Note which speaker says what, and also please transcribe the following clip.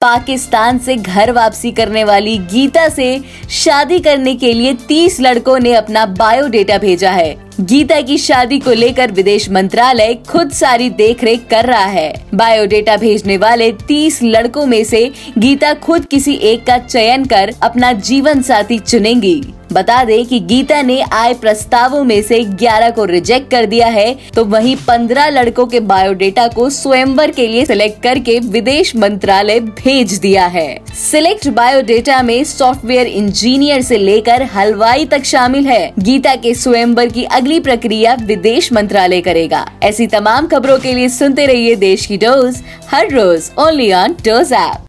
Speaker 1: पाकिस्तान से घर वापसी करने वाली गीता से शादी करने के लिए 30 लड़कों ने अपना बायोडेटा भेजा है। गीता की शादी को लेकर विदेश मंत्रालय खुद सारी देखरेख कर रहा है। बायोडेटा भेजने वाले 30 लड़कों में से गीता खुद किसी एक का चयन कर अपना जीवन साथी चुनेंगी। बता दें कि गीता ने आए प्रस्तावों में से 11 को रिजेक्ट कर दिया है। तो वहीं 15 लड़कों के बायोडेटा को स्वयंवर के लिए सिलेक्ट करके विदेश मंत्रालय भेज दिया है। सिलेक्ट बायोडेटा में सॉफ्टवेयर इंजीनियर से लेकर हलवाई तक शामिल है। गीता के स्वयंवर की अगली प्रक्रिया विदेश मंत्रालय करेगा। ऐसी तमाम खबरों के लिए सुनते रहिए देश की डोज, हर रोज ओनली ऑन डोज ऐप।